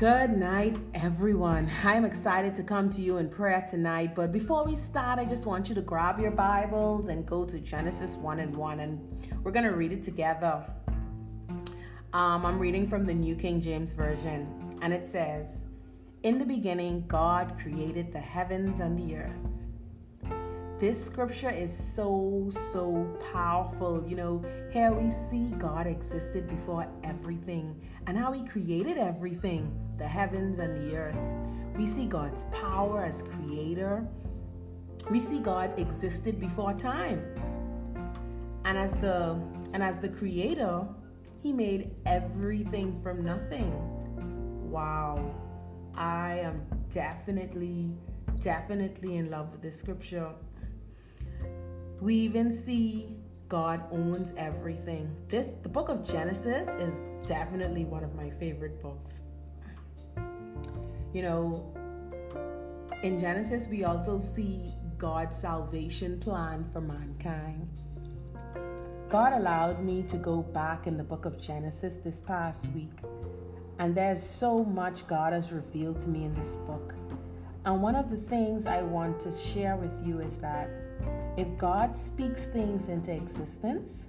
Good night, everyone. I'm excited to come to you in prayer tonight. But before we start, I just want you to grab your Bibles and go to Genesis 1 and 1, and we're going to read it together. Um, I'm reading from the New King James Version, and it says, In the beginning, God created the heavens and the earth. This scripture is so, so powerful. You know, here we see God existed before everything and how He created everything the heavens and the earth. We see God's power as creator. We see God existed before time. And as the and as the creator, he made everything from nothing. Wow. I am definitely definitely in love with this scripture. We even see God owns everything. This the book of Genesis is definitely one of my favorite books. You know, in Genesis, we also see God's salvation plan for mankind. God allowed me to go back in the book of Genesis this past week, and there's so much God has revealed to me in this book. And one of the things I want to share with you is that if God speaks things into existence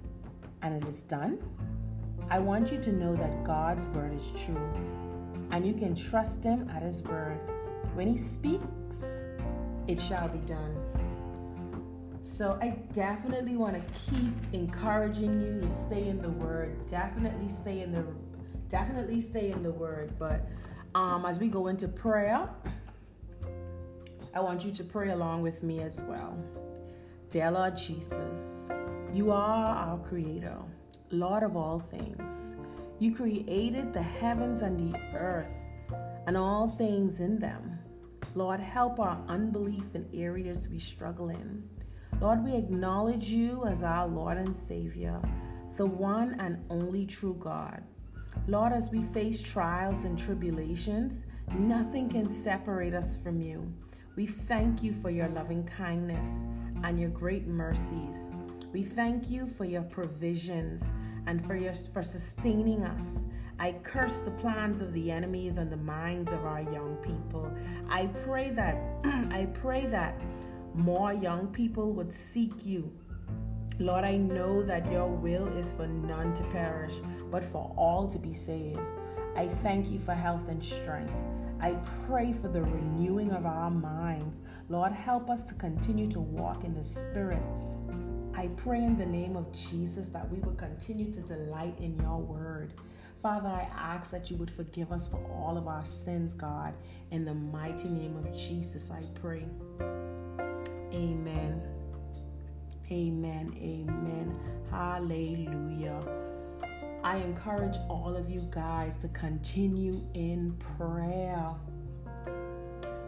and it is done, I want you to know that God's word is true and you can trust him at his word. When he speaks, it shall be done. So I definitely want to keep encouraging you to stay in the word. Definitely stay in the definitely stay in the word. But um, as we go into prayer, I want you to pray along with me as well. Dear Lord Jesus, you are our creator, Lord of all things. You created the heavens and the earth and all things in them. Lord, help our unbelief in areas we struggle in. Lord, we acknowledge you as our Lord and Savior, the one and only true God. Lord, as we face trials and tribulations, nothing can separate us from you. We thank you for your loving kindness and your great mercies. We thank you for your provisions and for your for sustaining us. I curse the plans of the enemies and the minds of our young people. I pray that I pray that more young people would seek you. Lord, I know that your will is for none to perish, but for all to be saved. I thank you for health and strength. I pray for the renewing of our minds. Lord, help us to continue to walk in the Spirit I pray in the name of Jesus that we will continue to delight in your word. Father, I ask that you would forgive us for all of our sins, God. In the mighty name of Jesus, I pray. Amen. Amen. Amen. Hallelujah. I encourage all of you guys to continue in prayer.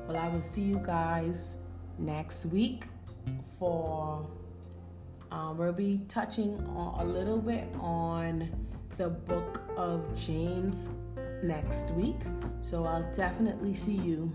Well, I will see you guys next week for um, we'll be touching a little bit on the book of James next week. So I'll definitely see you